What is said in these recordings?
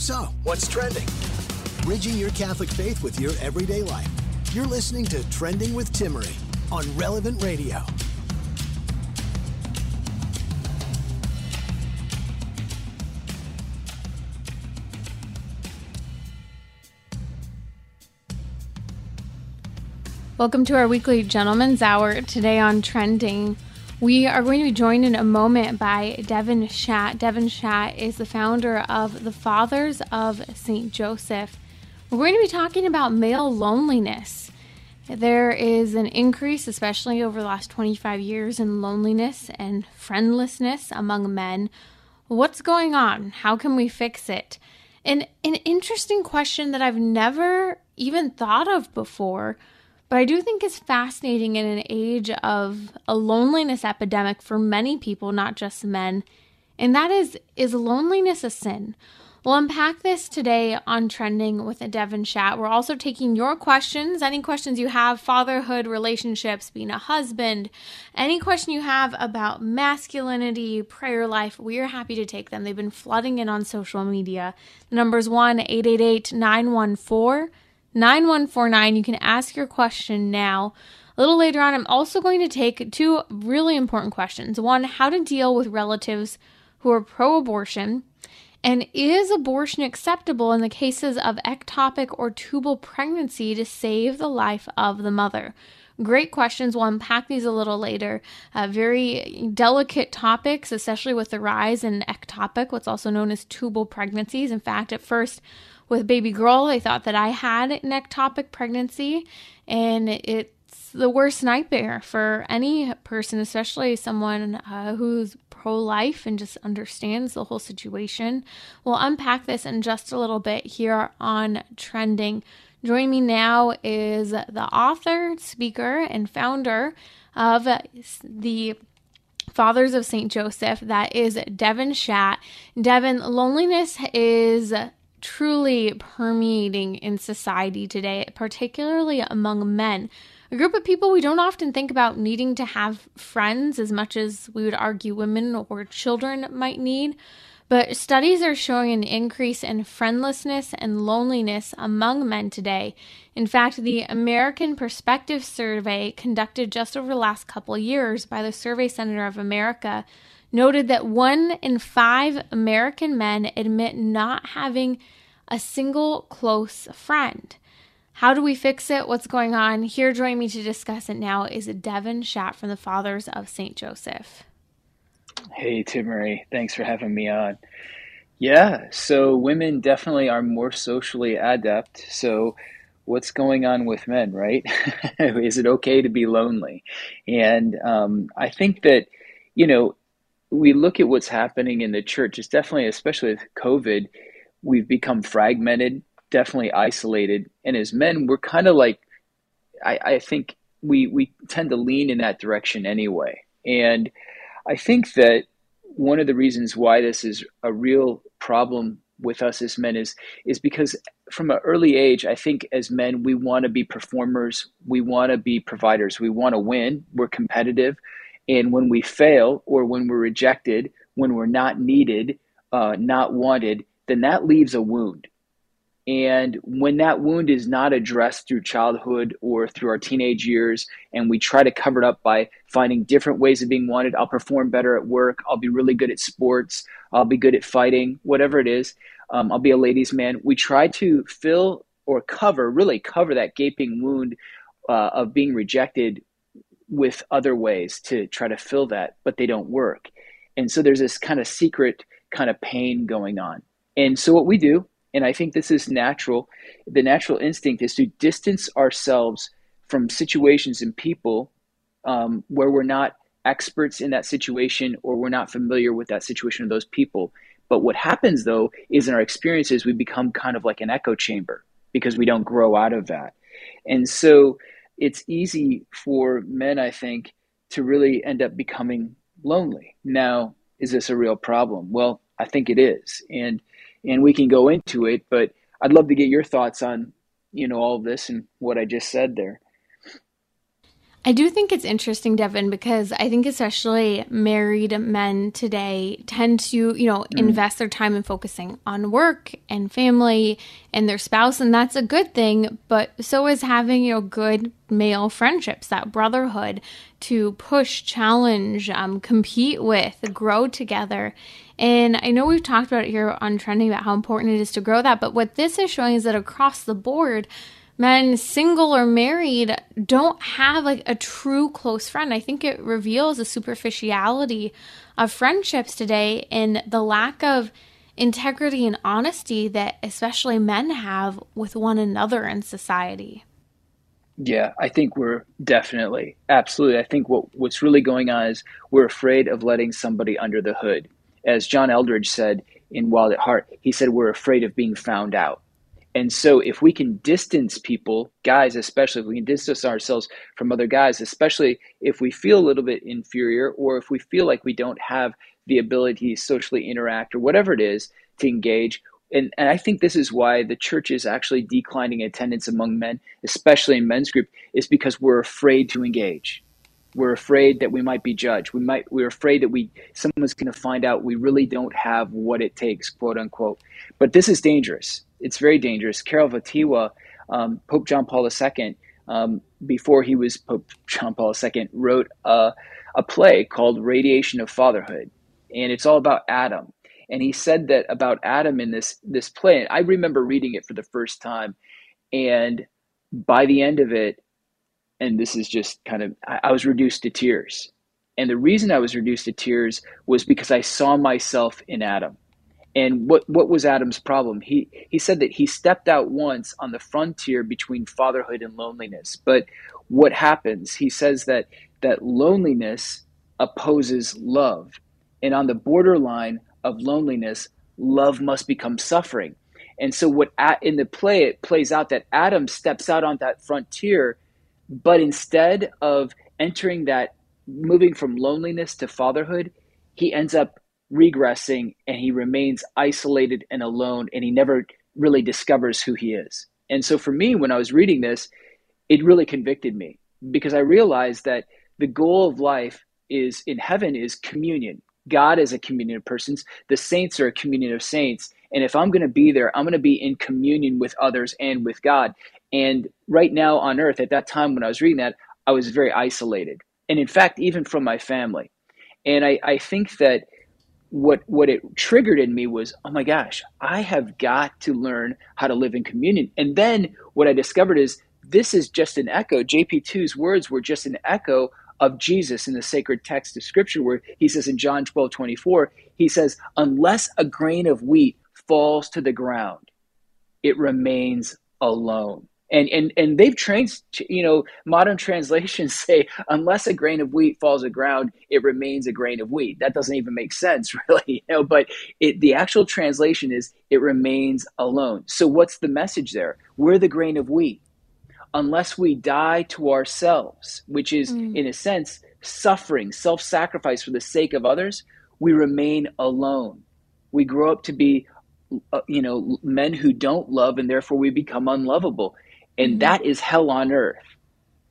So, what's trending? Bridging your Catholic faith with your everyday life. You're listening to Trending with Timmerie on Relevant Radio. Welcome to our weekly Gentleman's Hour. Today on Trending, we are going to be joined in a moment by Devin Schadt. Devin Schadt is the founder of the Fathers of St. Joseph. We're going to be talking about male loneliness. There is an increase, especially over the last 25 years, in loneliness and friendlessness among men. What's going on? How can we fix it? And an interesting question that I've never even thought of before but I do think it's fascinating in an age of a loneliness epidemic for many people, not just men. And that is is loneliness a sin? We'll unpack this today on Trending with a Devin Schadt. We're also taking your questions, any questions you have, fatherhood, relationships, being a husband, any question you have about masculinity, prayer life, we are happy to take them. They've been flooding in on social media. The number's 1 888 914 9149. You can ask your question now. A little later on, I'm also going to take two really important questions. One, how to deal with relatives who are pro abortion, and is abortion acceptable in the cases of ectopic or tubal pregnancy to save the life of the mother? Great questions. We'll unpack these a little later. Uh, very delicate topics, especially with the rise in ectopic, what's also known as tubal pregnancies. In fact, at first, with baby girl. They thought that I had an ectopic pregnancy, and it's the worst nightmare for any person, especially someone uh, who's pro life and just understands the whole situation. We'll unpack this in just a little bit here on Trending. Joining me now is the author, speaker, and founder of the Fathers of St. Joseph. That is Devin Schadt. Devin, loneliness is truly permeating in society today, particularly among men. A group of people we don't often think about needing to have friends as much as we would argue women or children might need. But studies are showing an increase in friendlessness and loneliness among men today. In fact, the American Perspective Survey, conducted just over the last couple years by the Survey Center of America, noted that one in five American men admit not having a single close friend. How do we fix it? What's going on? Here, joining me to discuss it now is Devin Schadt from the Fathers of St. Joseph. Hey, Timmerie. Thanks for having me on. Yeah, so women definitely are more socially adept. So, what's going on with men, right? is it okay to be lonely? And um, I think that, you know, we look at what's happening in the church, it's definitely, especially with COVID, we've become fragmented, definitely isolated. And as men, we're kind of like, I, I think we, we tend to lean in that direction anyway. And I think that one of the reasons why this is a real problem with us as men is is because from an early age i think as men we want to be performers we want to be providers we want to win we're competitive and when we fail or when we're rejected, when we're not needed, uh, not wanted, then that leaves a wound. And when that wound is not addressed through childhood or through our teenage years, and we try to cover it up by finding different ways of being wanted, I'll perform better at work, I'll be really good at sports, I'll be good at fighting, whatever it is, um, I'll be a ladies' man. We try to fill or cover, really cover that gaping wound uh, of being rejected with other ways to try to fill that, but they don't work. And so there's this kind of secret kind of pain going on. And so what we do And I think this is natural. The natural instinct is to distance ourselves from situations and people um, where we're not experts in that situation or we're not familiar with that situation or those people. But what happens though is in our experiences, we become kind of like an echo chamber because we don't grow out of that. And so it's easy for men, I think, to really end up becoming lonely. Now, is this a real problem? Well, I think it is. And and we can go into it, but I'd love to get your thoughts on, you know, all of this and what I just said there. I do think it's interesting, Devin, because I think especially married men today tend to, you know, mm. invest their time in focusing on work and family and their spouse, and that's a good thing. But so is having, you know, good male friendships, that brotherhood to push, challenge, um, compete with, grow together. And I know we've talked about it here on Trending about how important it is to grow that, but what this is showing is that across the board, men single or married don't have like a true close friend. I think it reveals the superficiality of friendships today and the lack of integrity and honesty that especially men have with one another in society. Yeah, I think we're definitely, absolutely. I think what, what's really going on is we're afraid of letting somebody under the hood. As John Eldredge said in Wild at Heart, he said, We're afraid of being found out. And so, if we can distance people, guys especially, if we can distance ourselves from other guys, especially if we feel a little bit inferior or if we feel like we don't have the ability to socially interact or whatever it is to engage. And, and I think this is why the church is actually declining attendance among men, especially in men's group, is because we're afraid to engage. We're afraid that we might be judged. We might we're afraid that we someone's going to find out we really don't have what it takes, quote unquote. But this is dangerous it's very dangerous. Karol Wojtyła, um, Pope John Paul II, um, before he was Pope John Paul II, wrote a, a play called Radiation of Fatherhood, and it's all about Adam. And he said that about Adam in this this play. And I remember reading it for the first time, and by the end of it, and this is just kind of, I, I was reduced to tears. And the reason I was reduced to tears was because I saw myself in Adam. And what, what was Adam's problem? He, he said that he stepped out once on the frontier between fatherhood and loneliness. But what happens? He says that, that loneliness opposes love. And on the borderline of loneliness, love must become suffering. And so, what in the play, it plays out that Adam steps out on that frontier, but instead of entering that, moving from loneliness to fatherhood, he ends up regressing and he remains isolated and alone and he never really discovers who he is. And so for me, when I was reading this, it really convicted me because I realized that the goal of life is in heaven is communion. God is a communion of persons. The saints are a communion of saints. And if I'm going to be there, I'm going to be in communion with others and with God. And right now on earth, at that time when I was reading that, I was very isolated. And in fact, even from my family. And I, I think that what what it triggered in me was oh my gosh i have got to learn how to live in communion. And then what i discovered is this is just an echo. Jp2's words were just an echo of jesus in the sacred text of scripture where he says in john 12 24 he says unless a grain of wheat falls to the ground it remains alone and and and they've trained you know modern translations say unless a grain of wheat falls to ground it remains a grain of wheat. That doesn't even make sense really you know but it the actual translation is it remains alone. So what's the message there? We're the grain of wheat. Unless we die to ourselves which is mm. in a sense suffering self-sacrifice for the sake of others we remain alone. We grow up to be uh, you know men who don't love and therefore we become unlovable and mm-hmm. that is hell on earth.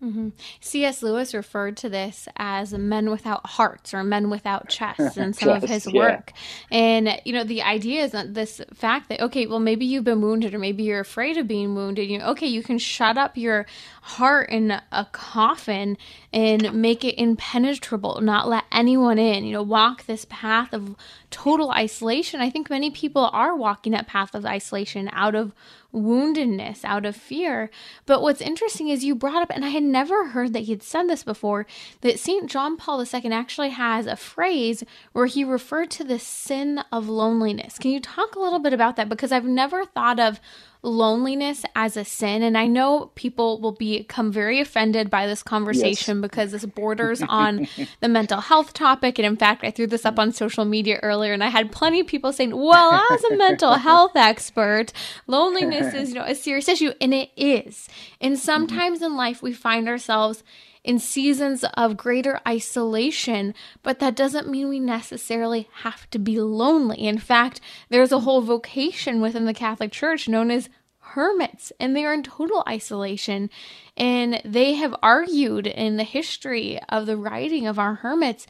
Mm-hmm. C.S. Lewis referred to this as men without hearts or men without chests in some of his work. Yeah. And, you know, the idea is that this fact that, okay, well, maybe you've been wounded or maybe you're afraid of being wounded. You know, okay, you can shut up your heart in a coffin and make it impenetrable, not let anyone in, you know, walk this path of total isolation. I think many people are walking that path of isolation out of woundedness, out of fear. But what's interesting is you brought up, and I had never heard that he'd said this before that St. John Paul II actually has a phrase where he referred to the sin of loneliness. Can you talk a little bit about that? Because I've never thought of loneliness as a sin. And i know people will become very offended by this conversation yes. because this borders on the mental health topic. And in fact i threw this up on social media earlier and i had plenty of people saying well as a mental health expert loneliness is you know a serious issue. And it is. And mm-hmm. sometimes in life we find ourselves in seasons of greater isolation, but that doesn't mean we necessarily have to be lonely. In fact, there's a whole vocation within the Catholic Church known as hermits, and they are in total isolation. And they have argued in the history of the writing of our hermits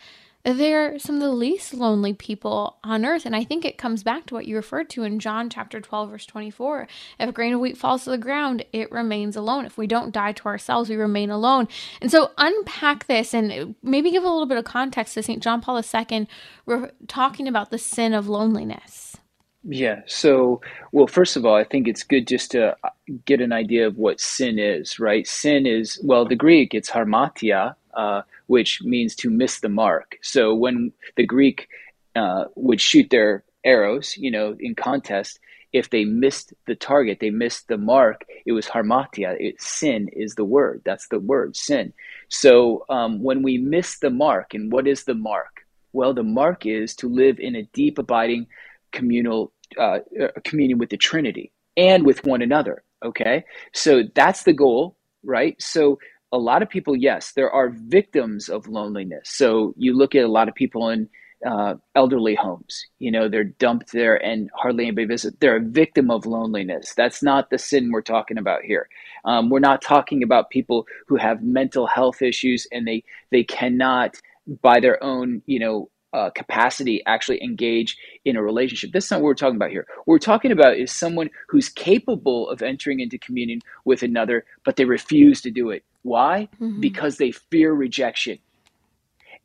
they're some of the least lonely people on earth. And I think it comes back to what you referred to in John chapter 12, verse 24. If a grain of wheat falls to the ground, it remains alone. If we don't die to ourselves, we remain alone. And so unpack this and maybe give a little bit of context to St. John Paul II. We're talking about the sin of loneliness. Yeah. So, well, first of all, I think it's good just to get an idea of what sin is, right? Sin is, well, the Greek, it's harmatia, uh, which means to miss the mark. So when the Greek uh, would shoot their arrows, you know, in contest, if they missed the target, they missed the mark, it was harmatia. It, sin is the word. That's the word, sin. So um, when we miss the mark, and what is the mark? Well, the mark is to live in a deep, abiding communal uh, uh communion with the Trinity and with one another. Okay, so that's the goal, right? So a lot of people, yes, there are victims of loneliness. So you look at a lot of people in uh, elderly homes, you know, they're dumped there and hardly anybody visits. They're a victim of loneliness. That's not the sin we're talking about here. Um, we're not talking about people who have mental health issues and they they cannot by their own, you know, uh, capacity actually engage in a relationship. That's not what we're talking about here. What we're talking about is someone who's capable of entering into communion with another, but they refuse to do it. Why? Mm-hmm. Because they fear rejection.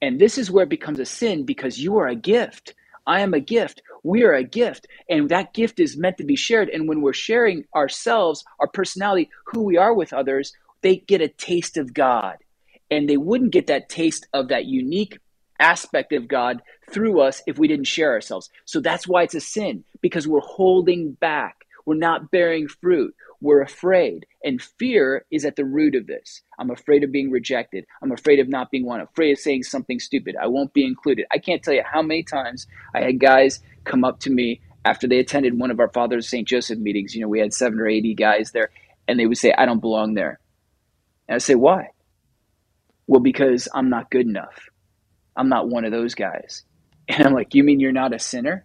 And this is where it becomes a sin because you are a gift. I am a gift. We are a gift. And that gift is meant to be shared. And when we're sharing ourselves, our personality, who we are with others, they get a taste of God. And they wouldn't get that taste of that unique aspect of God through us if we didn't share ourselves. So that's why it's a sin because we're holding back. We're not bearing fruit. We're afraid. And fear is at the root of this. I'm afraid of being rejected. I'm afraid of not being wanted. afraid of saying something stupid. I won't be included. I can't tell you how many times I had guys come up to me after they attended one of our Father's St. Joseph meetings. You know, we had seven or 80 guys there, and they would say, I don't belong there. And I say, why? Well, because I'm not good enough. I'm not one of those guys. And I'm like, You mean you're not a sinner?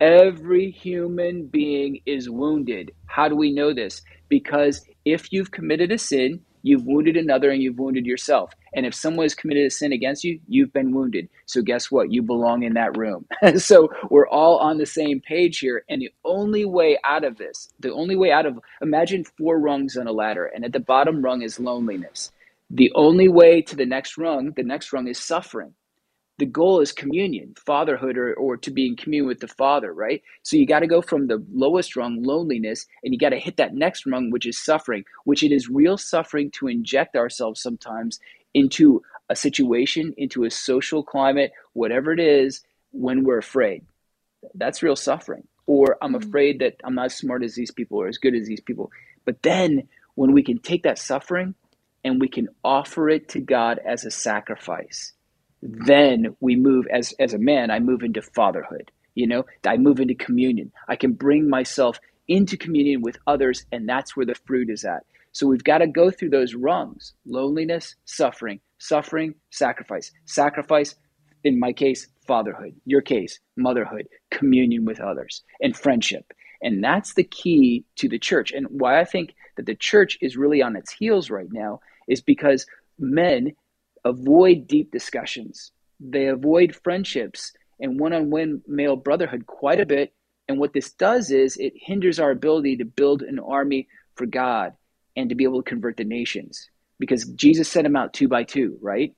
Every human being is wounded. How do we know this? Because if you've committed a sin, you've wounded another and you've wounded yourself. And if someone has committed a sin against you, you've been wounded. So guess what? You belong in that room. so we're all on the same page here. And the only way out of this, the only way out of, imagine four rungs on a ladder, and at the bottom rung is loneliness. The only way to the next rung, the next rung is suffering the goal is communion, fatherhood, or, or to be in communion with the Father, right? So you got to go from the lowest rung, loneliness, and you got to hit that next rung, which is suffering, which it is real suffering to inject ourselves sometimes into a situation, into a social climate, whatever it is, when we're afraid. That's real suffering. Or I'm mm-hmm. afraid that I'm not as smart as these people or as good as these people. But then when we can take that suffering and we can offer it to God as a sacrifice then we move as as a man i move into fatherhood you know? I move into communion. I can bring myself into communion with others and that's where the fruit is at. So we've got to go through those rungs loneliness suffering suffering sacrifice sacrifice in my case fatherhood your case motherhood communion with others and friendship. And that's the key to the church. And why i think that the church is really on its heels right now is because men avoid deep discussions. They avoid friendships and one on one male brotherhood quite a bit. And what this does is it hinders our ability to build an army for God and to be able to convert the nations. Because Jesus sent them out two by two, right?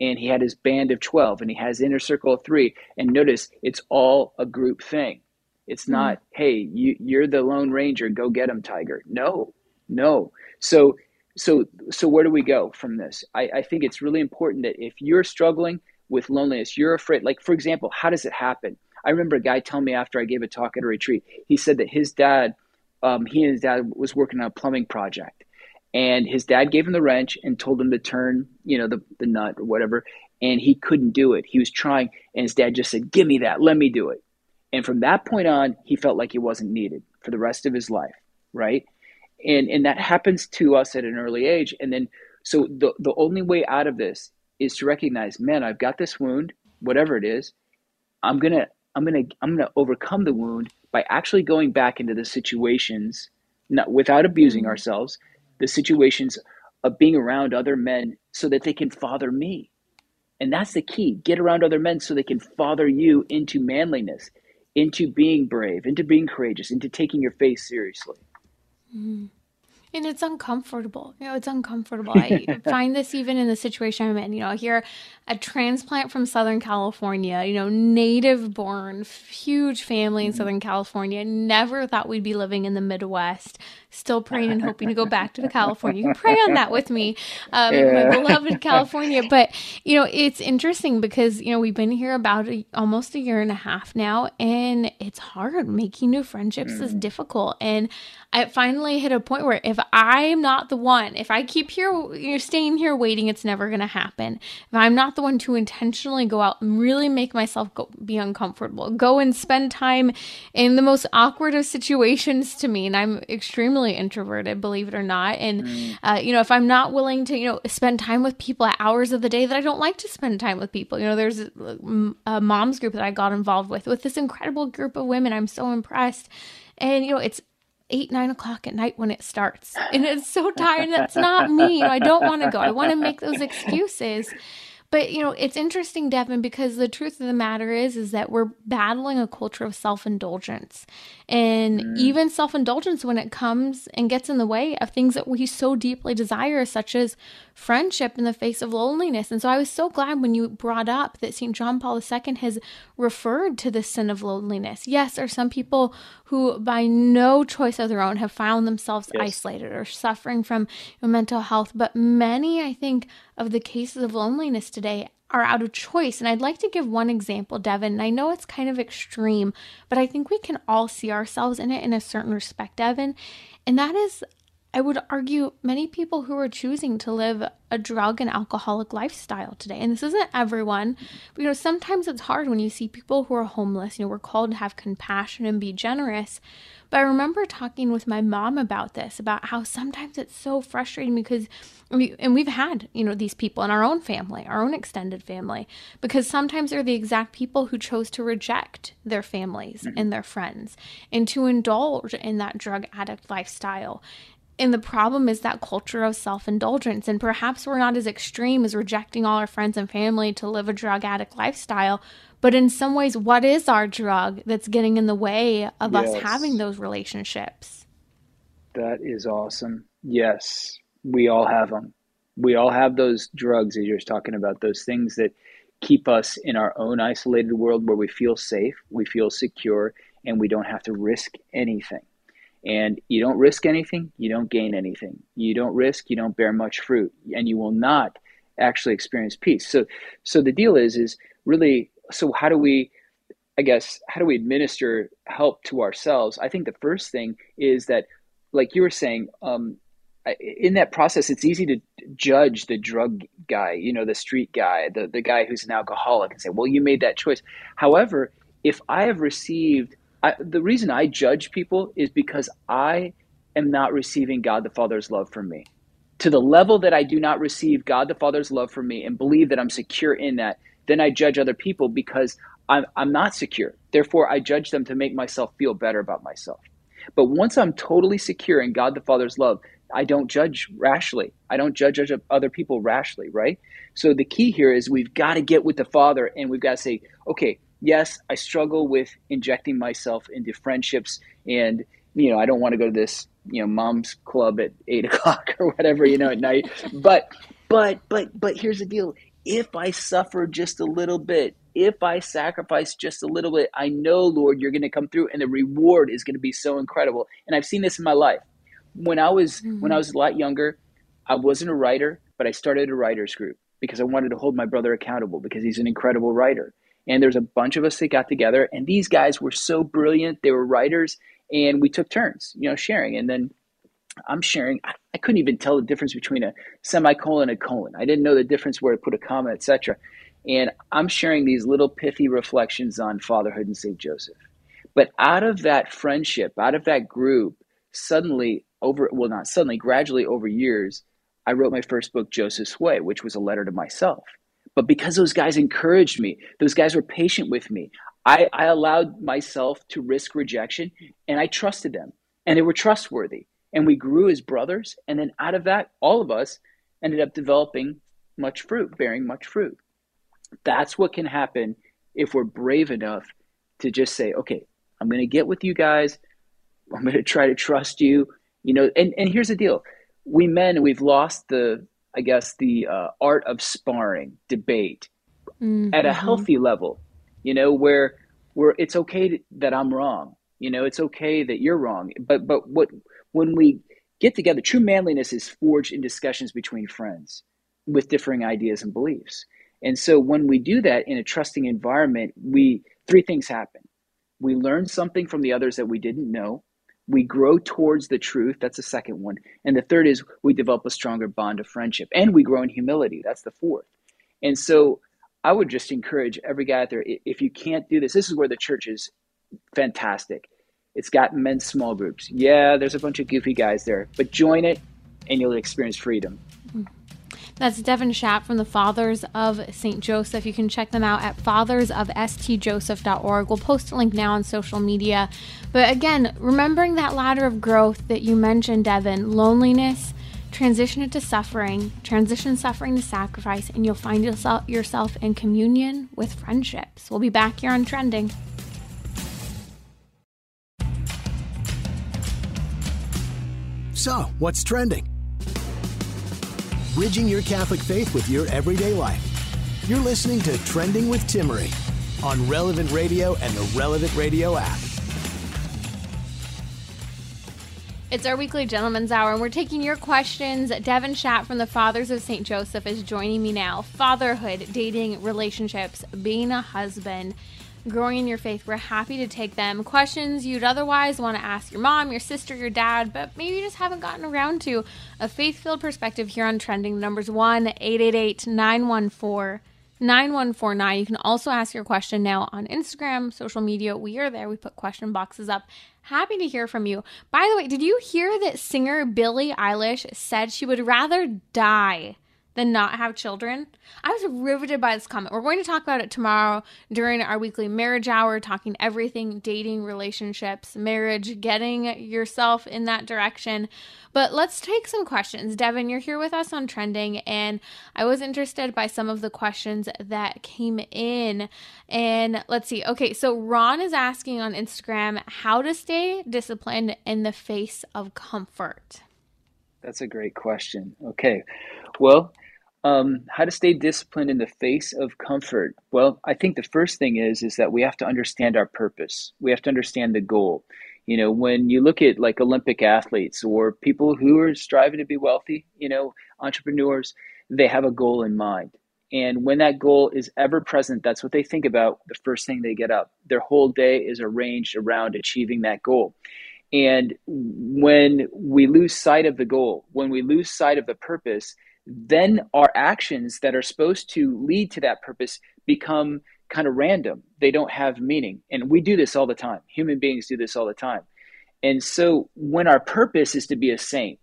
And he had his band of 12 and he has inner circle of three. And notice it's all a group thing. It's hmm. not, mm. hey, you, you're the Lone Ranger, go get him, Tiger. No, no. So so so where do we go from this? I, I think it's really important that if you're struggling with loneliness, you're afraid. Like for example, how does it happen? I remember a guy telling me after I gave a talk at a retreat, he said that his dad, um, he and his dad was working on a plumbing project, and his dad gave him the wrench and told him to turn, you know, the the nut or whatever, and he couldn't do it. He was trying, and his dad just said, "Give me that, let me do it." And from that point on, he felt like he wasn't needed for the rest of his life, right? And and that happens to us at an early age. And then so the the only way out of this is to recognize man i've got this wound whatever it is. I'm gonna i'm gonna i'm gonna overcome the wound by actually going back into the situations not without abusing mm-hmm. ourselves the situations of being around other men so that they can father me. And that's the key. Get around other men so they can father you into manliness into being brave into being courageous into taking your faith seriously Mm. And it's uncomfortable. You know, it's uncomfortable. I find this even in the situation I'm in. You know, here, a transplant from Southern California, you know, native born, huge family in mm-hmm. Southern California. Never thought we'd be living in the Midwest. Still praying and hoping to go back to the California. You can pray on that with me, um, yeah. my beloved California. But, you know, it's interesting because, you know, we've been here about a, almost a year and a half now, and it's hard. Making new friendships mm. is difficult. And I finally hit a point where if I'm not the one, if I keep here, you're staying here waiting, it's never going to happen. If I'm not the one to intentionally go out and really make myself go, be uncomfortable, go and spend time in the most awkward of situations to me, and I'm extremely introverted, believe it or not. And, mm. uh, you know, if I'm not willing to, you know, spend time with people at hours of the day that I don't like to spend time with people, you know, there's a, a mom's group that I got involved with, with this incredible group of women. I'm so impressed. And, you know, it's eight, nine o'clock at night when it starts. And it's so tired. That's not me. You know, I don't want to go. I want to make those excuses. But you know, it's interesting, Devin, because the truth of the matter is, is that we're battling a culture of self-indulgence, and mm. even self-indulgence when it comes and gets in the way of things that we so deeply desire, such as friendship in the face of loneliness. And so, I was so glad when you brought up that St. John Paul II has referred to the sin of loneliness. Yes, there are some people who, by no choice of their own, have found themselves yes. isolated or suffering from mental health, but many, I think of the cases of loneliness today are out of choice. And I'd like to give one example, Devin. And I know it's kind of extreme, but I think we can all see ourselves in it in a certain respect, Devin. And that is, I would argue, many people who are choosing to live a drug and alcoholic lifestyle today. And this isn't everyone, but you know, sometimes it's hard when you see people who are homeless. You know, we're called to have compassion and be generous. But I remember talking with my mom about this, about how sometimes it's so frustrating because we, and we've had, you know, these people in our own family, our own extended family, because sometimes they're the exact people who chose to reject their families mm-hmm. and their friends and to indulge in that drug addict lifestyle. And the problem is that culture of self indulgence. And perhaps we're not as extreme as rejecting all our friends and family to live a drug addict lifestyle, but in some ways, what is our drug that's getting in the way of yes. us having those relationships? That is awesome. Yes, we all have them. We all have those drugs, as you're talking about, those things that keep us in our own isolated world where we feel safe, we feel secure, and we don't have to risk anything. And you don't risk anything, you don't gain anything. You don't risk, you don't bear much fruit, and you will not actually experience peace. So, so the deal is, is really so how do we i guess how do we administer help to ourselves i think the first thing is that like you were saying um, in that process it's easy to judge the drug guy you know the street guy the, the guy who's an alcoholic and say well you made that choice however if i have received I, the reason i judge people is because i am not receiving god the father's love from me to the level that i do not receive god the father's love from me and believe that i'm secure in that then I judge other people because I'm, I'm not secure. Therefore, I judge them to make myself feel better about myself. But once I'm totally secure in God the Father's love, I don't judge rashly. I don't judge other people rashly, right? So the key here is we've got to get with the Father and we've got to say, okay, yes, I struggle with injecting myself into friendships and, you know, I don't want to go to this, you know, mom's club at eight o'clock or whatever, you know, at night. But, but, but, but here's the deal if I suffer just a little bit, if I sacrifice just a little bit, I know, Lord, you're going to come through and the reward is going to be so incredible. And I've seen this in my life. When I was mm-hmm. when I was a lot younger, I wasn't a writer, but I started a writers group because I wanted to hold my brother accountable because he's an incredible writer. And there's a bunch of us that got together, and these guys were so brilliant. They were writers, and we took turns, you know, sharing. And then I'm sharing. I couldn't even tell the difference between a semicolon and a colon. I didn't know the difference where to put a comma, etc. And I'm sharing these little pithy reflections on fatherhood and St. Joseph. But out of that friendship, out of that group, suddenly over well not suddenly, gradually over years, I wrote my first book, Joseph's Way, which was a letter to myself. But because those guys encouraged me, those guys were patient with me, I, I allowed myself to risk rejection and I trusted them. And they were trustworthy. And we grew as brothers. And then out of that, all of us ended up developing much fruit, bearing much fruit. That's what can happen if we're brave enough to just say, okay, I'm going to get with you guys. I'm going to try to trust you. You know, and, and here's the deal we men, we've lost the, I guess, the uh, art of sparring, debate mm-hmm. at a mm-hmm. healthy level, you know, where, where it's okay to, that I'm wrong. You know, it's okay that you're wrong. But, but what, when we get together, true manliness is forged in discussions between friends with differing ideas and beliefs. And so when we do that in a trusting environment, we three things happen. We learn something from the others that we didn't know we grow towards the truth. That's the second one. And the third is we develop a stronger bond of friendship and we grow in humility. That's the fourth. And so I would just encourage every guy out there if you can't do this, this is where the church is fantastic. It's got men's small groups. Yeah, there's a bunch of goofy guys there, but join it and you'll experience freedom. That's Devin Schadt from the Fathers of St. Joseph. You can check them out at fathersofstjoseph.org. We'll post a link now on social media. But again, remembering that ladder of growth that you mentioned, Devin, loneliness, transition it to suffering, transition suffering to sacrifice, and you'll find yourself, yourself in communion with friendships. We'll be back here on Trending. So, what's trending? Bridging your Catholic faith with your everyday life. You're listening to Trending with Timmerie on Relevant Radio and the Relevant Radio app. It's our weekly Gentleman's Hour, and we're taking your questions. Devin Schadt from the Fathers of St. Joseph is joining me now. Fatherhood, dating, relationships, being a husband growing in your faith, we're happy to take them. Questions you'd otherwise want to ask your mom, your sister, your dad, but maybe you just haven't gotten around to. A faith filled perspective here on Trending. Numbers 1 888 914 9149. You can also ask your question now on Instagram, social media. We are there. We put question boxes up. Happy to hear from you. By the way, did you hear that singer Billie Eilish said she would rather die than not have children. I was riveted by this comment. We're going to talk about it tomorrow during our weekly marriage hour, talking everything dating, relationships, marriage, getting yourself in that direction. But let's take some questions. Devin, you're here with us on Trending, and I was interested by some of the questions that came in. And let's see. Okay, so Ron is asking on Instagram how to stay disciplined in the face of comfort. That's a great question. Okay. Well, um, how to stay disciplined in the face of comfort. Well, I think the first thing is is that we have to understand our purpose. We have to understand the goal. You know, when you look at like Olympic athletes or people who are striving to be wealthy, you know, entrepreneurs, they have a goal in mind. And when that goal is ever present, that's what they think about the first thing they get up. Their whole day is arranged around achieving that goal. And when we lose sight of the goal, when we lose sight of the purpose, then our actions that are supposed to lead to that purpose become kind of random. They don't have meaning. And we do this all the time. Human beings do this all the time. And so when our purpose is to be a saint,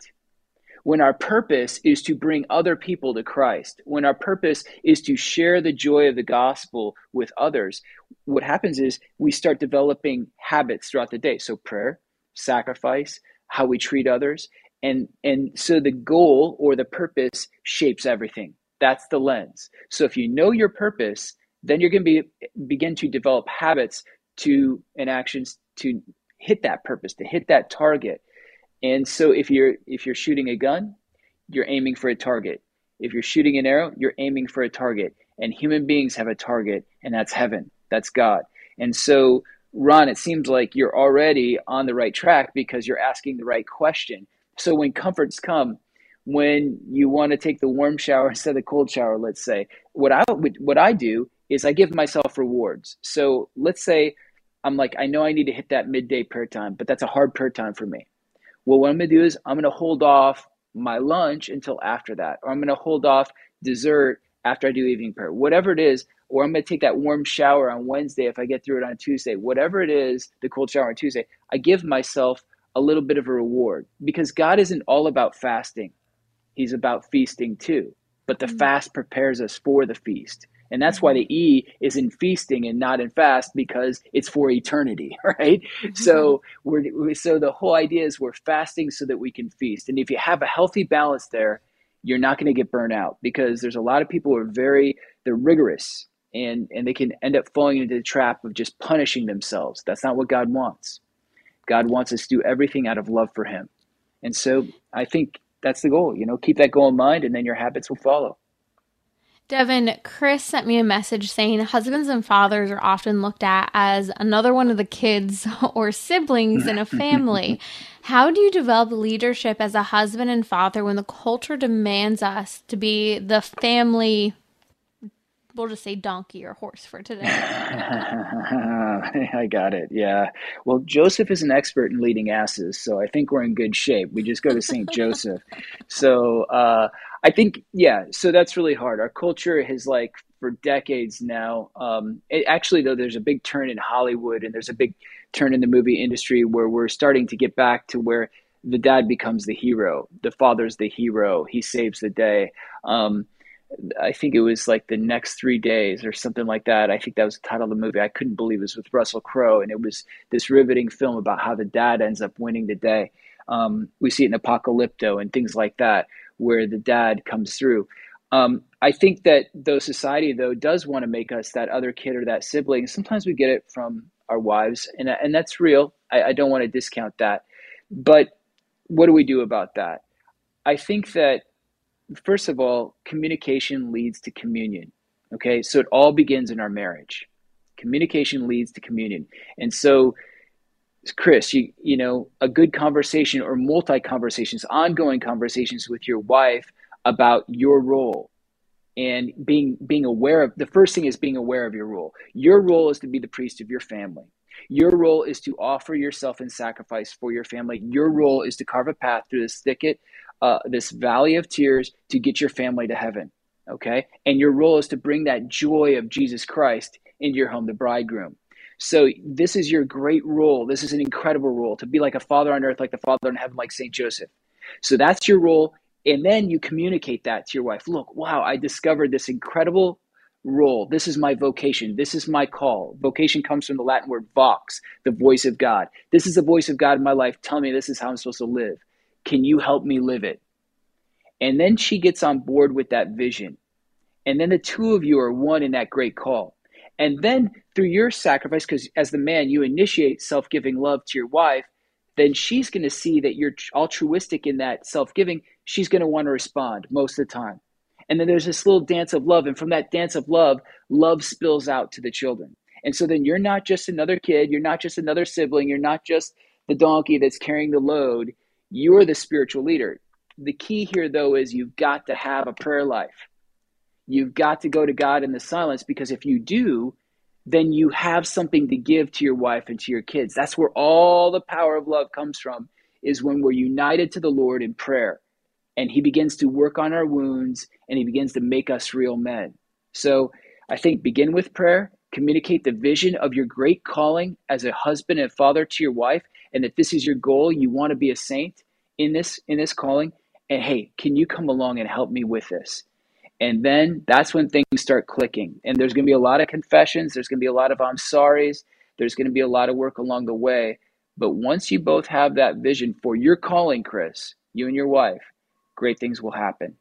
when our purpose is to bring other people to Christ, when our purpose is to share the joy of the gospel with others, what happens is we start developing habits throughout the day. So prayer, sacrifice, how we treat others, and and so the goal or the purpose shapes everything. That's the lens. So if you know your purpose, then you're going to be begin to develop habits to and actions to hit that purpose, to hit that target. And so if you're if you're shooting a gun, you're aiming for a target. If you're shooting an arrow, you're aiming for a target. And human beings have a target, and that's heaven. That's God. And so Ron, it seems like you're already on the right track because you're asking the right question. So when comforts come, when you want to take the warm shower instead of the cold shower, let's say. What I what I do is I give myself rewards. So let's say I'm like, I know I need to hit that midday prayer time, but that's a hard prayer time for me. Well, what I'm going to do is I'm going to hold off my lunch until after that, or I'm going to hold off dessert after I do evening prayer, whatever it is, or I'm going to take that warm shower on Wednesday if I get through it on Tuesday, whatever it is, the cold shower on Tuesday, I give myself a little bit of a reward because God isn't all about fasting. He's about feasting too. But the mm-hmm. fast prepares us for the feast. And that's why the mm-hmm. E is in feasting and not in fast because it's for eternity, right? Mm-hmm. So we're so the whole idea is we're fasting so that we can feast. And if you have a healthy balance there, you're not going to get burnt out because there's a lot of people who are very they're rigorous and and they can end up falling into the trap of just punishing themselves. That's not what God wants. God wants us to do everything out of love for him. And so I think that's the goal, you know, keep that goal in mind and then your habits will follow. Devin, Chris sent me a message saying husbands and fathers are often looked at as another one of the kids or siblings in a family. How do you develop leadership as a husband and father when the culture demands us to be the family we'll just say donkey or horse for today. I got it. Yeah. Well, Joseph is an expert in leading asses, so I think we're in good shape. We just go to St. Joseph. So uh, I think, yeah, so that's really hard. Our culture has like for decades now. Um, it, actually, though, there's a big turn in Hollywood and there's a big turn in the movie industry where we're starting to get back to where the dad becomes the hero, the father's the hero, he saves the day. Um, I think it was like the next three days or something like that. I think that was the title of the movie. I couldn't believe it was with Russell Crowe, and it was this riveting film about how the dad ends up winning the day. Um, we see it in Apocalypto and things like that, where the dad comes through. Um, I think that though society though does want to make us that other kid or that sibling, sometimes we get it from our wives, and and that's real. I, I don't want to discount that, but what do we do about that? I think that first of all, communication leads to communion. Okay, so it all begins in our marriage. Communication leads to communion. And so, Chris, you, you know, a good conversation or multi conversations, ongoing conversations with your wife about your role and being being aware of the first thing is being aware of your role. Your role is to be the priest of your family. Your role is to offer yourself in sacrifice for your family. Your role is to carve a path through this thicket uh, this valley of tears to get your family to heaven. Okay. And your role is to bring that joy of Jesus Christ into your home, the bridegroom. So this is your great role. This is an incredible role to be like a father on earth, like the father in heaven, like St. Joseph. So that's your role. And then you communicate that to your wife. Look, wow, I discovered this incredible role. This is my vocation. This is my call. Vocation comes from the Latin word vox, the voice of God. This is the voice of God in my life. Tell me this is how I'm supposed to live. Can you help me live it? And then she gets on board with that vision. And then the two of you are one in that great call. And then through your sacrifice, because as the man, you initiate self giving love to your wife, then she's going to see that you're altruistic in that self giving. She's going to want to respond most of the time. And then there's this little dance of love. And from that dance of love, love spills out to the children. And so then you're not just another kid, you're not just another sibling, you're not just the donkey that's carrying the load. You're the spiritual leader. The key here, though, is you've got to have a prayer life. You've got to go to God in the silence because if you do, then you have something to give to your wife and to your kids. That's where all the power of love comes from, is when we're united to the Lord in prayer. And He begins to work on our wounds and He begins to make us real men. So I think begin with prayer, communicate the vision of your great calling as a husband and father to your wife, and that this is your goal you want to be a saint in this in this calling and hey can you come along and help me with this? And then that's when things start clicking. And there's going to be a lot of confessions there's going to be a lot of i'm sorry's there's going to be a lot of work along the way. But once you both have that vision for your calling chris you and your wife great things will happen.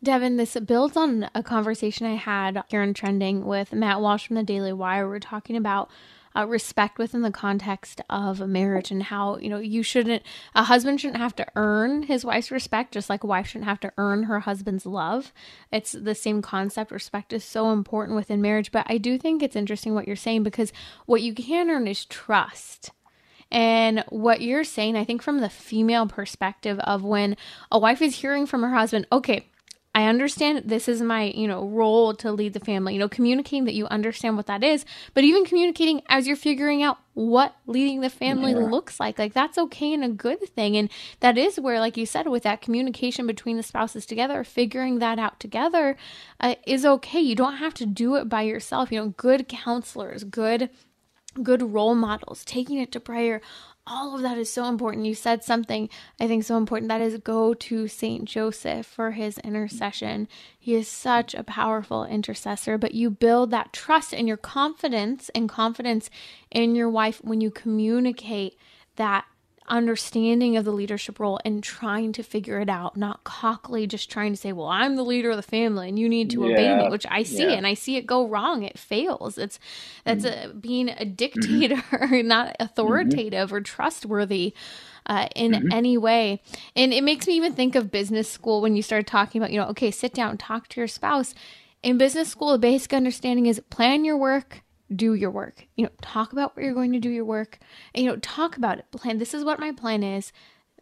Devin, this builds on a conversation I had here in Trending with Matt Walsh from the Daily Wire. We're talking about uh, respect within the context of marriage and how you know you shouldn't a husband shouldn't have to earn his wife's respect just like a wife shouldn't have to earn her husband's love. It's the same concept. Respect is so important within marriage. But i do think it's interesting what you're saying because what you can earn is trust. And what you're saying, I think from the female perspective of when a wife is hearing from her husband, okay, I understand this is my, you know, role to lead the family. You know, communicating that you understand what that is, but even communicating as you're figuring out what leading the family yeah. looks like. Like that's okay and a good thing. And that is where like you said with that communication between the spouses together, figuring that out together uh, is okay. You don't have to do it by yourself. You know, good counselors, good good role models, taking it to prayer, all of that is so important. You said something I think so important that is go to Saint Joseph for his intercession. He is such a powerful intercessor, but you build that trust and your confidence and confidence in your wife when you communicate that understanding of the leadership role and trying to figure it out, not cockily just trying to say, Well, I'm the leader of the family and you need to yeah, obey me, which I see yeah. and I see it go wrong. It fails. It's that's mm-hmm. a, being a mm-hmm. dictator, mm-hmm. not authoritative mm-hmm. or trustworthy. Uh, in mm-hmm. any way. And it makes me even think of business school when you start talking about, you know, okay, sit down, talk to your spouse. In business school, the basic understanding is plan your work, do your work. You know, talk about where you're going to do your work. And, you know, talk about it. Plan. This is what my plan is.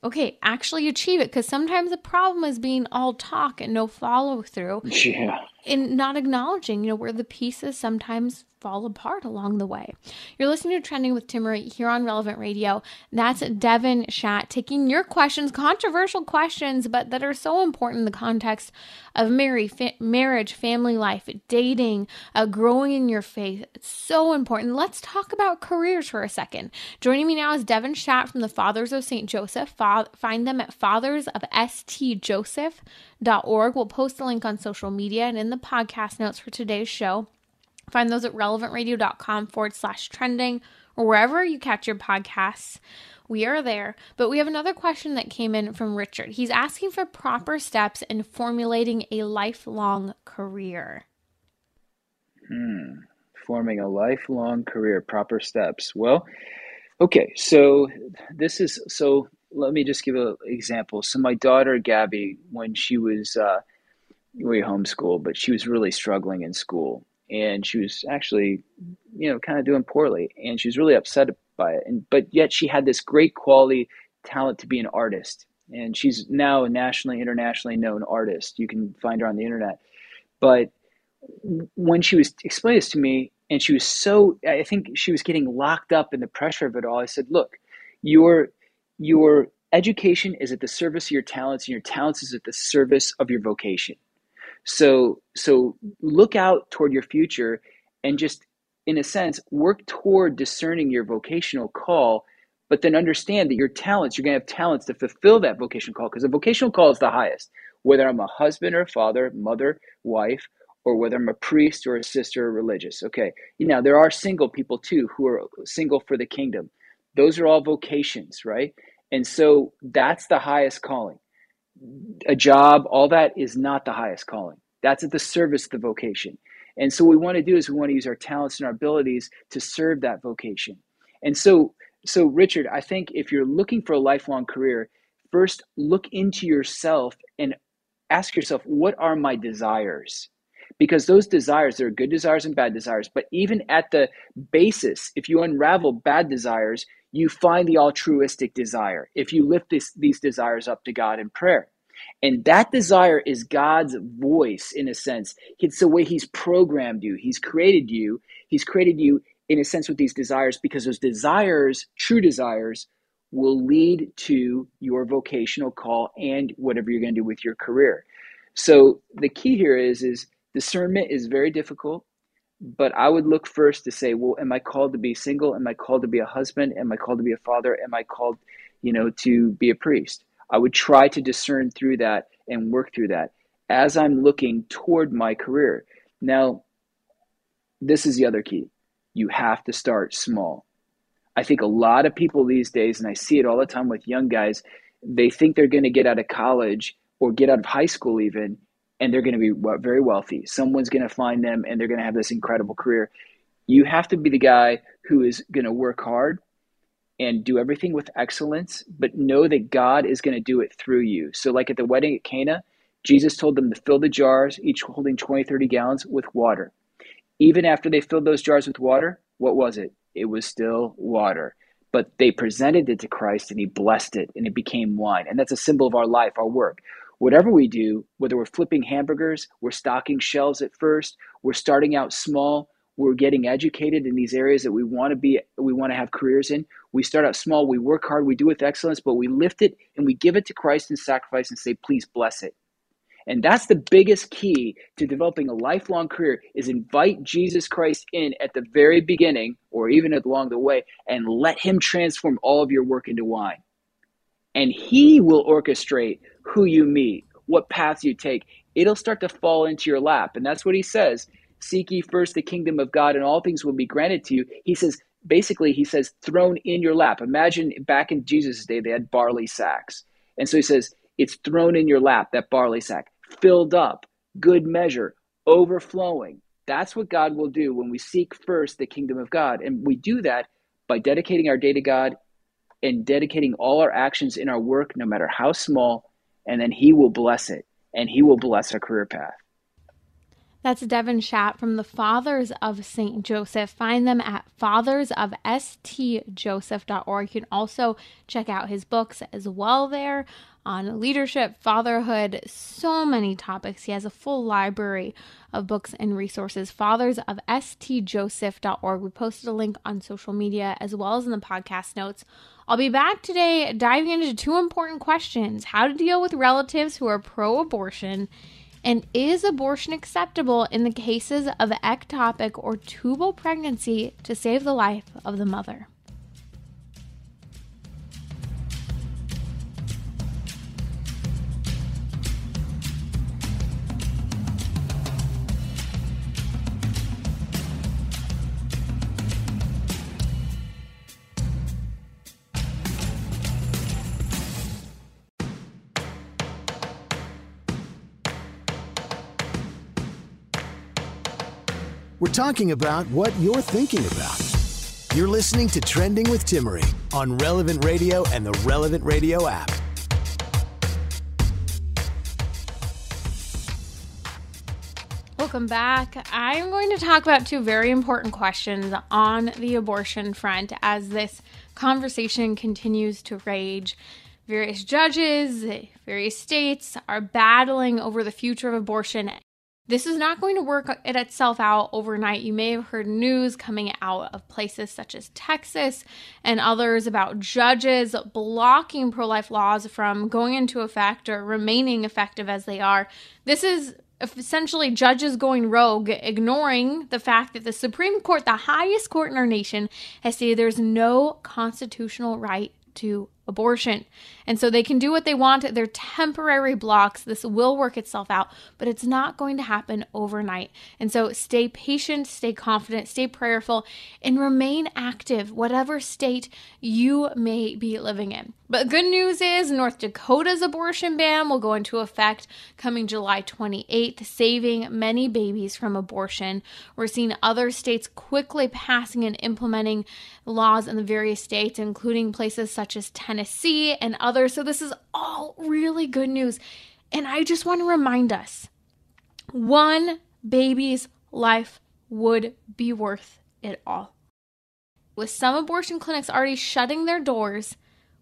Okay, actually achieve it because sometimes the problem is being all talk and no follow through. Yeah. And not acknowledging, you know, where the pieces sometimes fall apart along the way. You're listening to Trending with Tim Timmerie here on Relevant Radio. That's Devin Schadt taking your questions, controversial questions, but that are so important in the context of marry, fa- marriage, family life, dating, uh, growing in your faith. It's so important. Let's talk about careers for a second. Joining me now is Devin Schadt from the Fathers of St. Joseph. Fa- find them at fathersofstjoseph.org. We'll post the link on social media and in the podcast notes for today's show. Find those at relevantradio.com forward slash trending or wherever you catch your podcasts. We are there. But we have another question that came in from Richard. He's asking for proper steps in formulating a lifelong career. Hmm. Forming a lifelong career, proper steps. Well, okay. So this is so. Let me just give an example. So my daughter Gabby, when she was uh, we homeschool, but she was really struggling in school, and she was actually, you know, kind of doing poorly, and she was really upset by it. And but yet she had this great quality talent to be an artist, and she's now a nationally, internationally known artist. You can find her on the internet. But when she was explaining this to me, and she was so, I think she was getting locked up in the pressure of it all. I said, "Look, your your education is at the service of your talents, and your talents is at the service of your vocation." So so look out toward your future and just in a sense work toward discerning your vocational call but then understand that your talents you're going to have talents to fulfill that vocational call because the vocational call is the highest whether i'm a husband or a father mother wife or whether i'm a priest or a sister or religious okay? You know there are single people too who are single for the kingdom. Those are all vocations right? And so that's the highest calling a job, all that is not the highest calling. That's at the service of the vocation. And so what we want to do is we want to use our talents and our abilities to serve that vocation. And so so Richard, I think if you're looking for a lifelong career, first look into yourself and ask yourself, what are my desires? Because those desires, there are good desires and bad desires, but even at the basis, if you unravel bad desires, you find the altruistic desire if you lift this, these desires up to God in prayer. And that desire is God's voice in a sense. It's the way He's programmed you, He's created you. He's created you in a sense with these desires because those desires, true desires, will lead to your vocational call and whatever you're going to do with your career. So the key here is is discernment is very difficult but I would look first to say, well, am I called to be single? Am I called to be a husband? Am I called to be a father? Am I called, you know, to be a priest? I would try to discern through that and work through that as I'm looking toward my career. Now, this is the other key. You have to start small. I think a lot of people these days, and I see it all the time with young guys, they think they're going to get out of college or get out of high school even and they're going to be very wealthy. Someone's going to find them and they're going to have this incredible career. You have to be the guy who is going to work hard and do everything with excellence, but know that God is going to do it through you. So, like at the wedding at Cana, Jesus told them to fill the jars, each holding 20, 30 gallons, with water. Even after they filled those jars with water, what was it? It was still water. but they presented it to Christ and he blessed it and it became wine. And that's a symbol of our life, our work. Whatever we do, whether we're flipping hamburgers, we're stocking shelves at first, we're starting out small, we're getting educated in these areas that we want to be we want to have careers in. We start out small we work hard we do with excellence but we lift it and we give it to christ in sacrifice and say please bless it. And that's the biggest key to developing a lifelong career is invite jesus christ in at the very beginning or even along the way and let him transform all of your work into wine and he will orchestrate who you meet what paths you take it'll start to fall into your lap and that's what he says seek ye first the kingdom of God and all things will be granted to you. He says, basically, he says, thrown in your lap. Imagine back in Jesus' day, they had barley sacks. And so he says, it's thrown in your lap, that barley sack, filled up, good measure, overflowing. That's what God will do when we seek first the kingdom of God. And we do that by dedicating our day to God and dedicating all our actions in our work, no matter how small, and then He will bless it and He will bless our career path. That's Devin Schadt from the Fathers of St. Joseph. Find them at fathersofstjoseph.org. You can also check out his books as well there on leadership, fatherhood, so many topics. He has a full library of books and resources. Fathers of. We posted a link on social media as well as in the podcast notes. I'll be back today diving into two important questions how to deal with relatives who are pro abortion and is abortion acceptable in the cases of ectopic or tubal pregnancy to save the life of the mother? We're talking about what you're thinking about. You're listening to Trending with Timmerie on Relevant Radio and the Relevant Radio app. Welcome back. I'm going to talk about two very important questions on the abortion front as this conversation continues to rage. Various judges, various states are battling over the future of abortion this is not going to work it itself out overnight. You may have heard news coming out of places such as Texas and others about judges blocking pro life laws from going into effect or remaining effective as they are. This is essentially judges going rogue, ignoring the fact that the Supreme Court, the highest court in our nation, has said there's no constitutional right to abortion. And so they can do what they want. They're temporary blocks. This will work itself out, but it's not going to happen overnight. And so stay patient, stay confident, stay prayerful, and remain active, whatever state you may be living in. But good news is North Dakota's abortion ban will go into effect coming July 28th, saving many babies from abortion. We're seeing other states quickly passing and implementing laws in the various states, including places such as Tennessee and others. So, this is all really good news. And I just want to remind us one baby's life would be worth it all. With some abortion clinics already shutting their doors,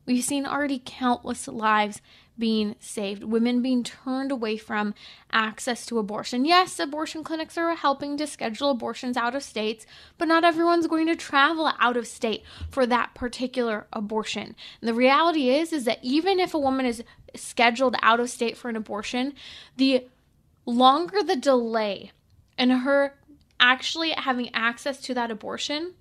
we've seen already countless lives being saved, women being turned away from access to abortion. Yes, abortion clinics are helping to schedule abortions out of states, but not everyone's going to travel out of state for that particular abortion. And the reality is is that even if a woman is scheduled out of state for an abortion, the longer the delay in her actually having access to that abortion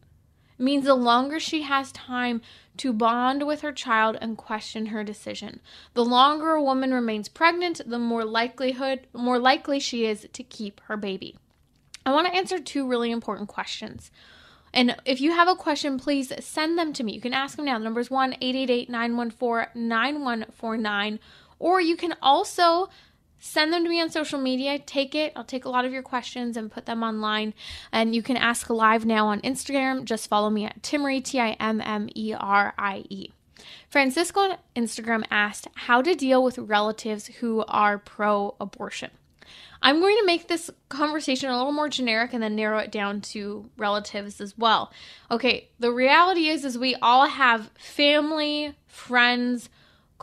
means the longer she has time to bond with her child and question her decision. The longer a woman remains pregnant, the more likelihood more likely she is to keep her baby. I want to answer two really important questions. And if you have a question, please send them to me. You can ask them now. The number is 1 888 914 9149. Or you can also send them to me on social media. Take it. I'll take a lot of your questions and put them online. And you can ask live now on Instagram. Just follow me at Timmerie, T I M M E R I E. Francisco on Instagram asked how to deal with relatives who are pro abortion. I'm going to make this conversation a little more generic and then narrow it down to relatives as well. Okay, the reality is is we all have family, friends,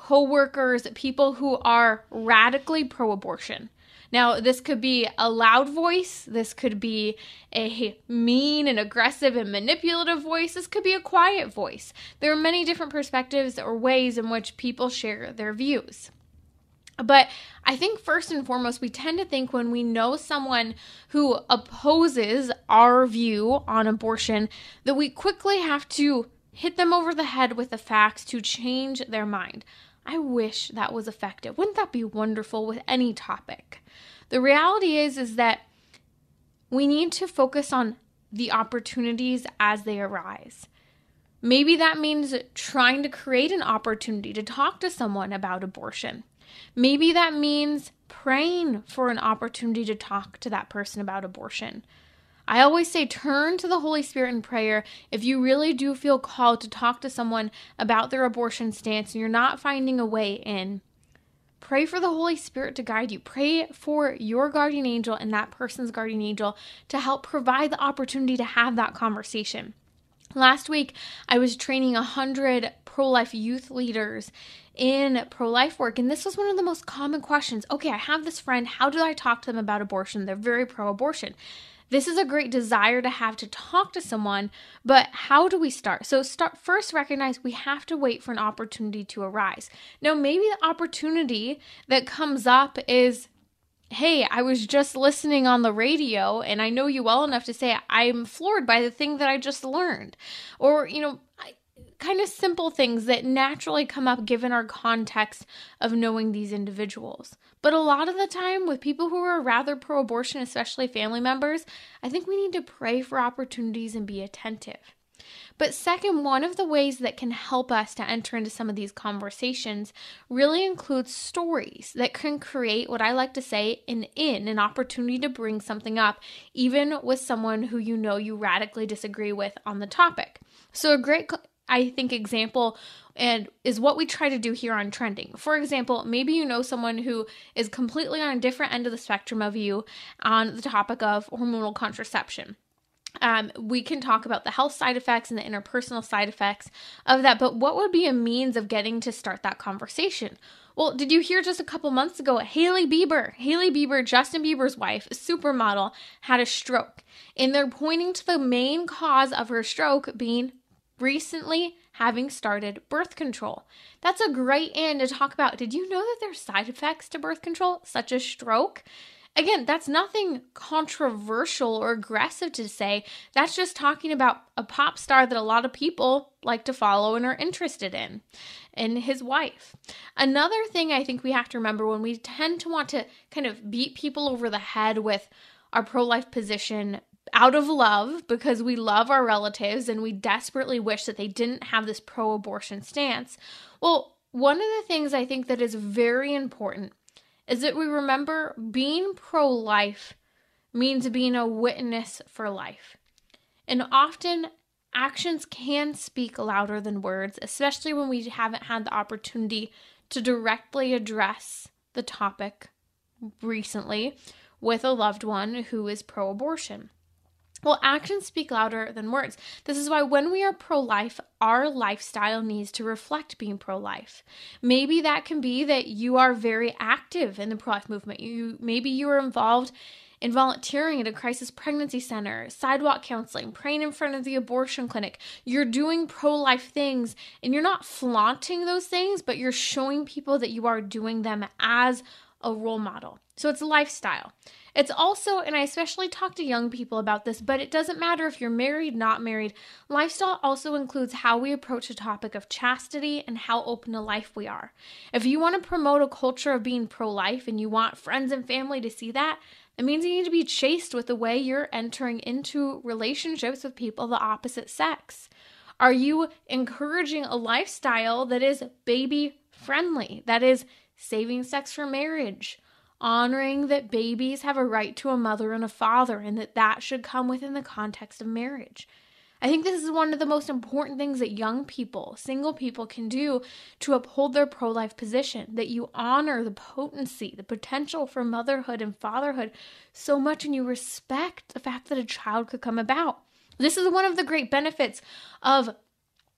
coworkers, people who are radically pro-abortion. Now, this could be a loud voice, this could be a mean and aggressive and manipulative voice, this could be a quiet voice. There are many different perspectives or ways in which people share their views. But I think first and foremost, we tend to think when we know someone who opposes our view on abortion that we quickly have to hit them over the head with the facts to change their mind. I wish that was effective. Wouldn't that be wonderful with any topic? The reality is is that we need to focus on the opportunities as they arise. Maybe that means trying to create an opportunity to talk to someone about abortion. Maybe that means praying for an opportunity to talk to that person about abortion. I always say turn to the Holy Spirit in prayer if you really do feel called to talk to someone about their abortion stance and you're not finding a way in. Pray for the Holy Spirit to guide you. Pray for your guardian angel and that person's guardian angel to help provide the opportunity to have that conversation. Last week, I was training 100 pro life youth leaders in pro life work, and this was one of the most common questions. Okay, I have this friend. How do I talk to them about abortion? They're very pro abortion. This is a great desire to have to talk to someone, but how do we start? So start first recognize we have to wait for an opportunity to arise. Now maybe the opportunity that comes up is hey, I was just listening on the radio and I know you well enough to say I'm floored by the thing that I just learned. Or, you know, kind of simple things that naturally come up given our context of knowing these individuals. But a lot of the time, with people who are rather pro abortion, especially family members, I think we need to pray for opportunities and be attentive. But second, one of the ways that can help us to enter into some of these conversations really includes stories that can create what I like to say an in, an opportunity to bring something up, even with someone who you know you radically disagree with on the topic. So, a great I think example and is what we try to do here on trending. For example, maybe you know someone who is completely on a different end of the spectrum of you on the topic of hormonal contraception. Um, we can talk about the health side effects and the interpersonal side effects of that, but what would be a means of getting to start that conversation? Well, did you hear just a couple months ago, Hailey Bieber, Hailey Bieber, Justin Bieber's wife, supermodel, had a stroke. And they're pointing to the main cause of her stroke being recently having started birth control. That's a great end to talk about. Did you know that there's side effects to birth control, such as stroke? Again, that's nothing controversial or aggressive to say. That's just talking about a pop star that a lot of people like to follow and are interested in, and his wife. Another thing I think we have to remember when we tend to want to kind of beat people over the head with our pro life position out of love because we love our relatives and we desperately wish that they didn't have this pro abortion stance. Well, one of the things I think that is very important is that we remember being pro life means being a witness for life. And often actions can speak louder than words, especially when we haven't had the opportunity to directly address the topic recently with a loved one who is pro abortion. Well, actions speak louder than words. This is why when we are pro life, our lifestyle needs to reflect being pro life. Maybe that can be that you are very active in the pro life movement. You maybe you are involved in volunteering at a crisis pregnancy center, sidewalk counseling, praying in front of the abortion clinic. You're doing pro life things and you're not flaunting those things, but you're showing people that you are doing them as a role model. So it's lifestyle. It's also, and I especially talk to young people about this, but it doesn't matter if you're married, not married. Lifestyle also includes how we approach the topic of chastity and how open to life we are. If you want to promote a culture of being pro life and you want friends and family to see that, it means you need to be chaste with the way you're entering into relationships with people of the opposite sex. Are you encouraging a lifestyle that is baby friendly, that is saving sex for marriage? Honoring that babies have a right to a mother and a father and that that should come within the context of marriage. I think this is one of the most important things that young people, single people can do to uphold their pro life position. That you honor the potency, the potential for motherhood and fatherhood so much, and you respect the fact that a child could come about. This is one of the great benefits of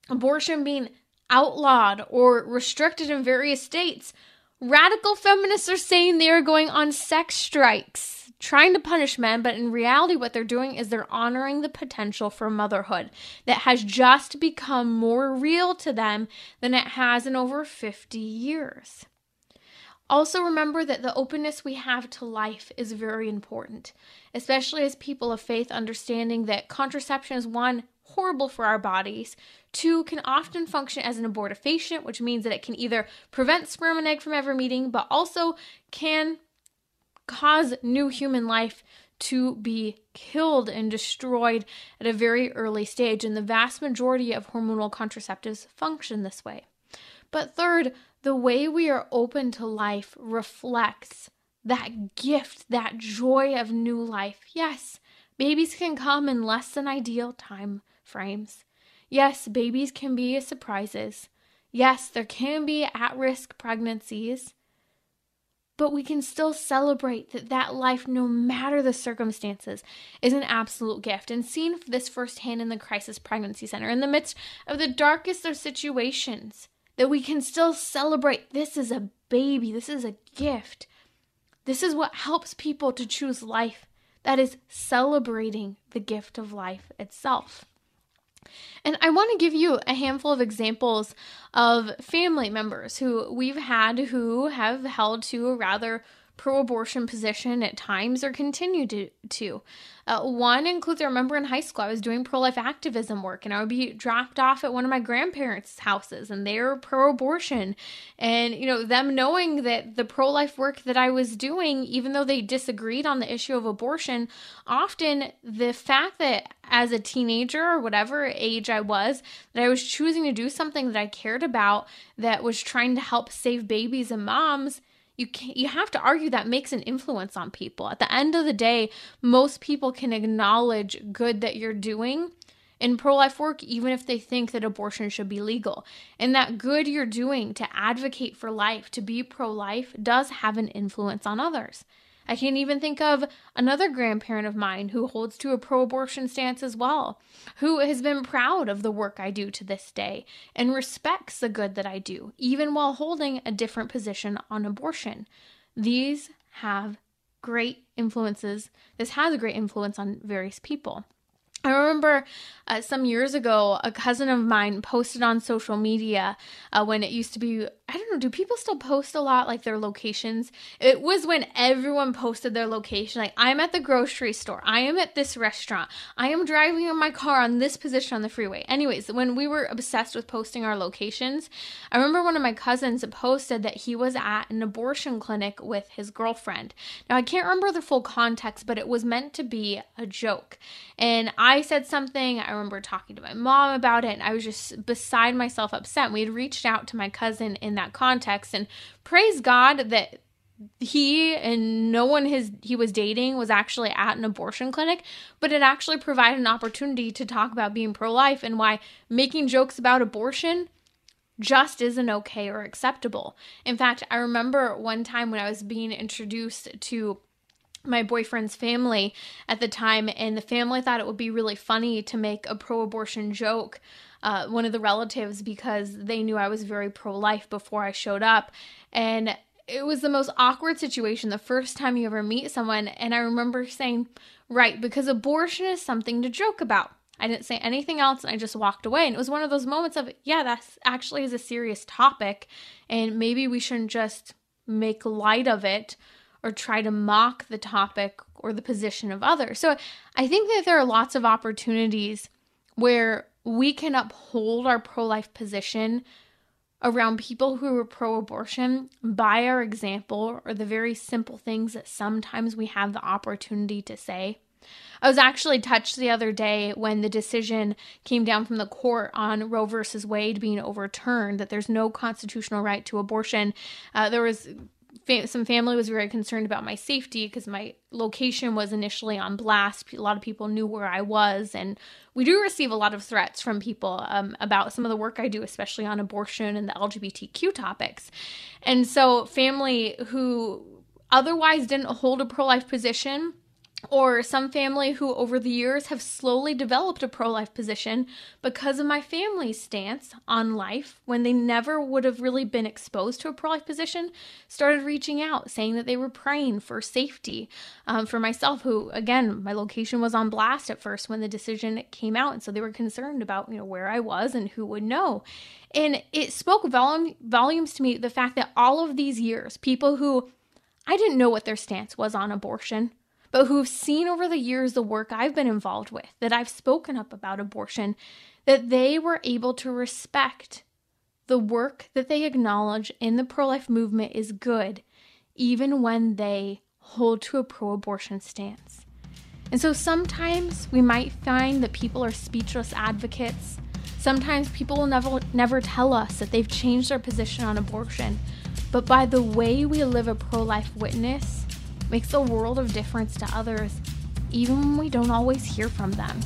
abortion being outlawed or restricted in various states. Radical feminists are saying they are going on sex strikes trying to punish men, but in reality, what they're doing is they're honoring the potential for motherhood that has just become more real to them than it has in over 50 years. Also, remember that the openness we have to life is very important, especially as people of faith, understanding that contraception is one, horrible for our bodies, two, can often function as an abortifacient, which means that it can either prevent sperm and egg from ever meeting, but also can cause new human life to be killed and destroyed at a very early stage, and the vast majority of hormonal contraceptives function this way. But third, the way we are open to life reflects that gift, that joy of new life. Yes, babies can come in less than ideal time frames. Yes, babies can be surprises. Yes, there can be at risk pregnancies but we can still celebrate that that life no matter the circumstances is an absolute gift and seeing this firsthand in the crisis pregnancy center in the midst of the darkest of situations that we can still celebrate this is a baby this is a gift this is what helps people to choose life that is celebrating the gift of life itself and I want to give you a handful of examples of family members who we've had who have held to a rather pro abortion position at times or continue to. to. Uh, one includes I remember in high school, I was doing pro life activism work and I would be dropped off at one of my grandparents' houses and they were pro abortion. And, you know, them knowing that the pro life work that I was doing, even though they disagreed on the issue of abortion, often the fact that as a teenager or whatever age I was, that I was choosing to do something that I cared about that was trying to help save babies and moms you can you have to argue that makes an influence on people. At the end of the day, most people can acknowledge good that you're doing in pro life work, even if they think that abortion should be legal. And that good you're doing to advocate for life, to be pro life, does have an influence on others. I can't even think of another grandparent of mine who holds to a pro abortion stance as well, who has been proud of the work I do to this day and respects the good that I do, even while holding a different position on abortion. These have great influences. This has a great influence on various people. I remember uh, some years ago, a cousin of mine posted on social media uh, when it used to be. I don't know, do people still post a lot like their locations? It was when everyone posted their location. Like, I'm at the grocery store, I am at this restaurant, I am driving in my car on this position on the freeway. Anyways, when we were obsessed with posting our locations, I remember one of my cousins posted that he was at an abortion clinic with his girlfriend. Now, I can't remember the full context, but it was meant to be a joke. And I said something, I remember talking to my mom about it, and I was just beside myself upset. We had reached out to my cousin in that context, and praise God that he and no one his he was dating was actually at an abortion clinic but it actually provided an opportunity to talk about being pro-life and why making jokes about abortion just isn't okay or acceptable. In fact, I remember one time when I was being introduced to my boyfriend's family at the time, and the family thought it would be really funny to make a pro abortion joke. Uh, one of the relatives, because they knew I was very pro life before I showed up. And it was the most awkward situation the first time you ever meet someone. And I remember saying, right, because abortion is something to joke about. I didn't say anything else and I just walked away. And it was one of those moments of, yeah, that's actually is a serious topic. And maybe we shouldn't just make light of it or try to mock the topic or the position of others. So I think that there are lots of opportunities where we can uphold our pro life position around people who are pro abortion by our example or the very simple things that sometimes we have the opportunity to say. I was actually touched the other day when the decision came down from the court on Roe versus Wade being overturned, that there's no constitutional right to abortion. Uh, there was fa- some family was very concerned about my safety because my location was initially on blast. A lot of people knew where I was, and we do receive a lot of threats from people um, about some of the work I do, especially on abortion and the LGBTQ topics. And so, family who otherwise didn't hold a pro life position or some family who over the years have slowly developed a pro life position because of my family's stance on life when they never would have really been exposed to a pro life position started reaching out saying that they were praying for safety um, for myself who again my location was on blast at first when the decision came out. And so they were concerned about you know where i was and who would know. And it spoke volume, volumes to me the fact that all of these years people who i didn't know what their stance was on abortion but who've seen over the years the work I've been involved with, that I've spoken up about abortion, that they were able to respect the work that they acknowledge in the pro life movement is good, even when they hold to a pro abortion stance. And so sometimes we might find that people are speechless advocates. Sometimes people will never never tell us that they've changed their position on abortion. But by the way we live a pro life witness, makes a world of difference to others, even when we don't always hear from them.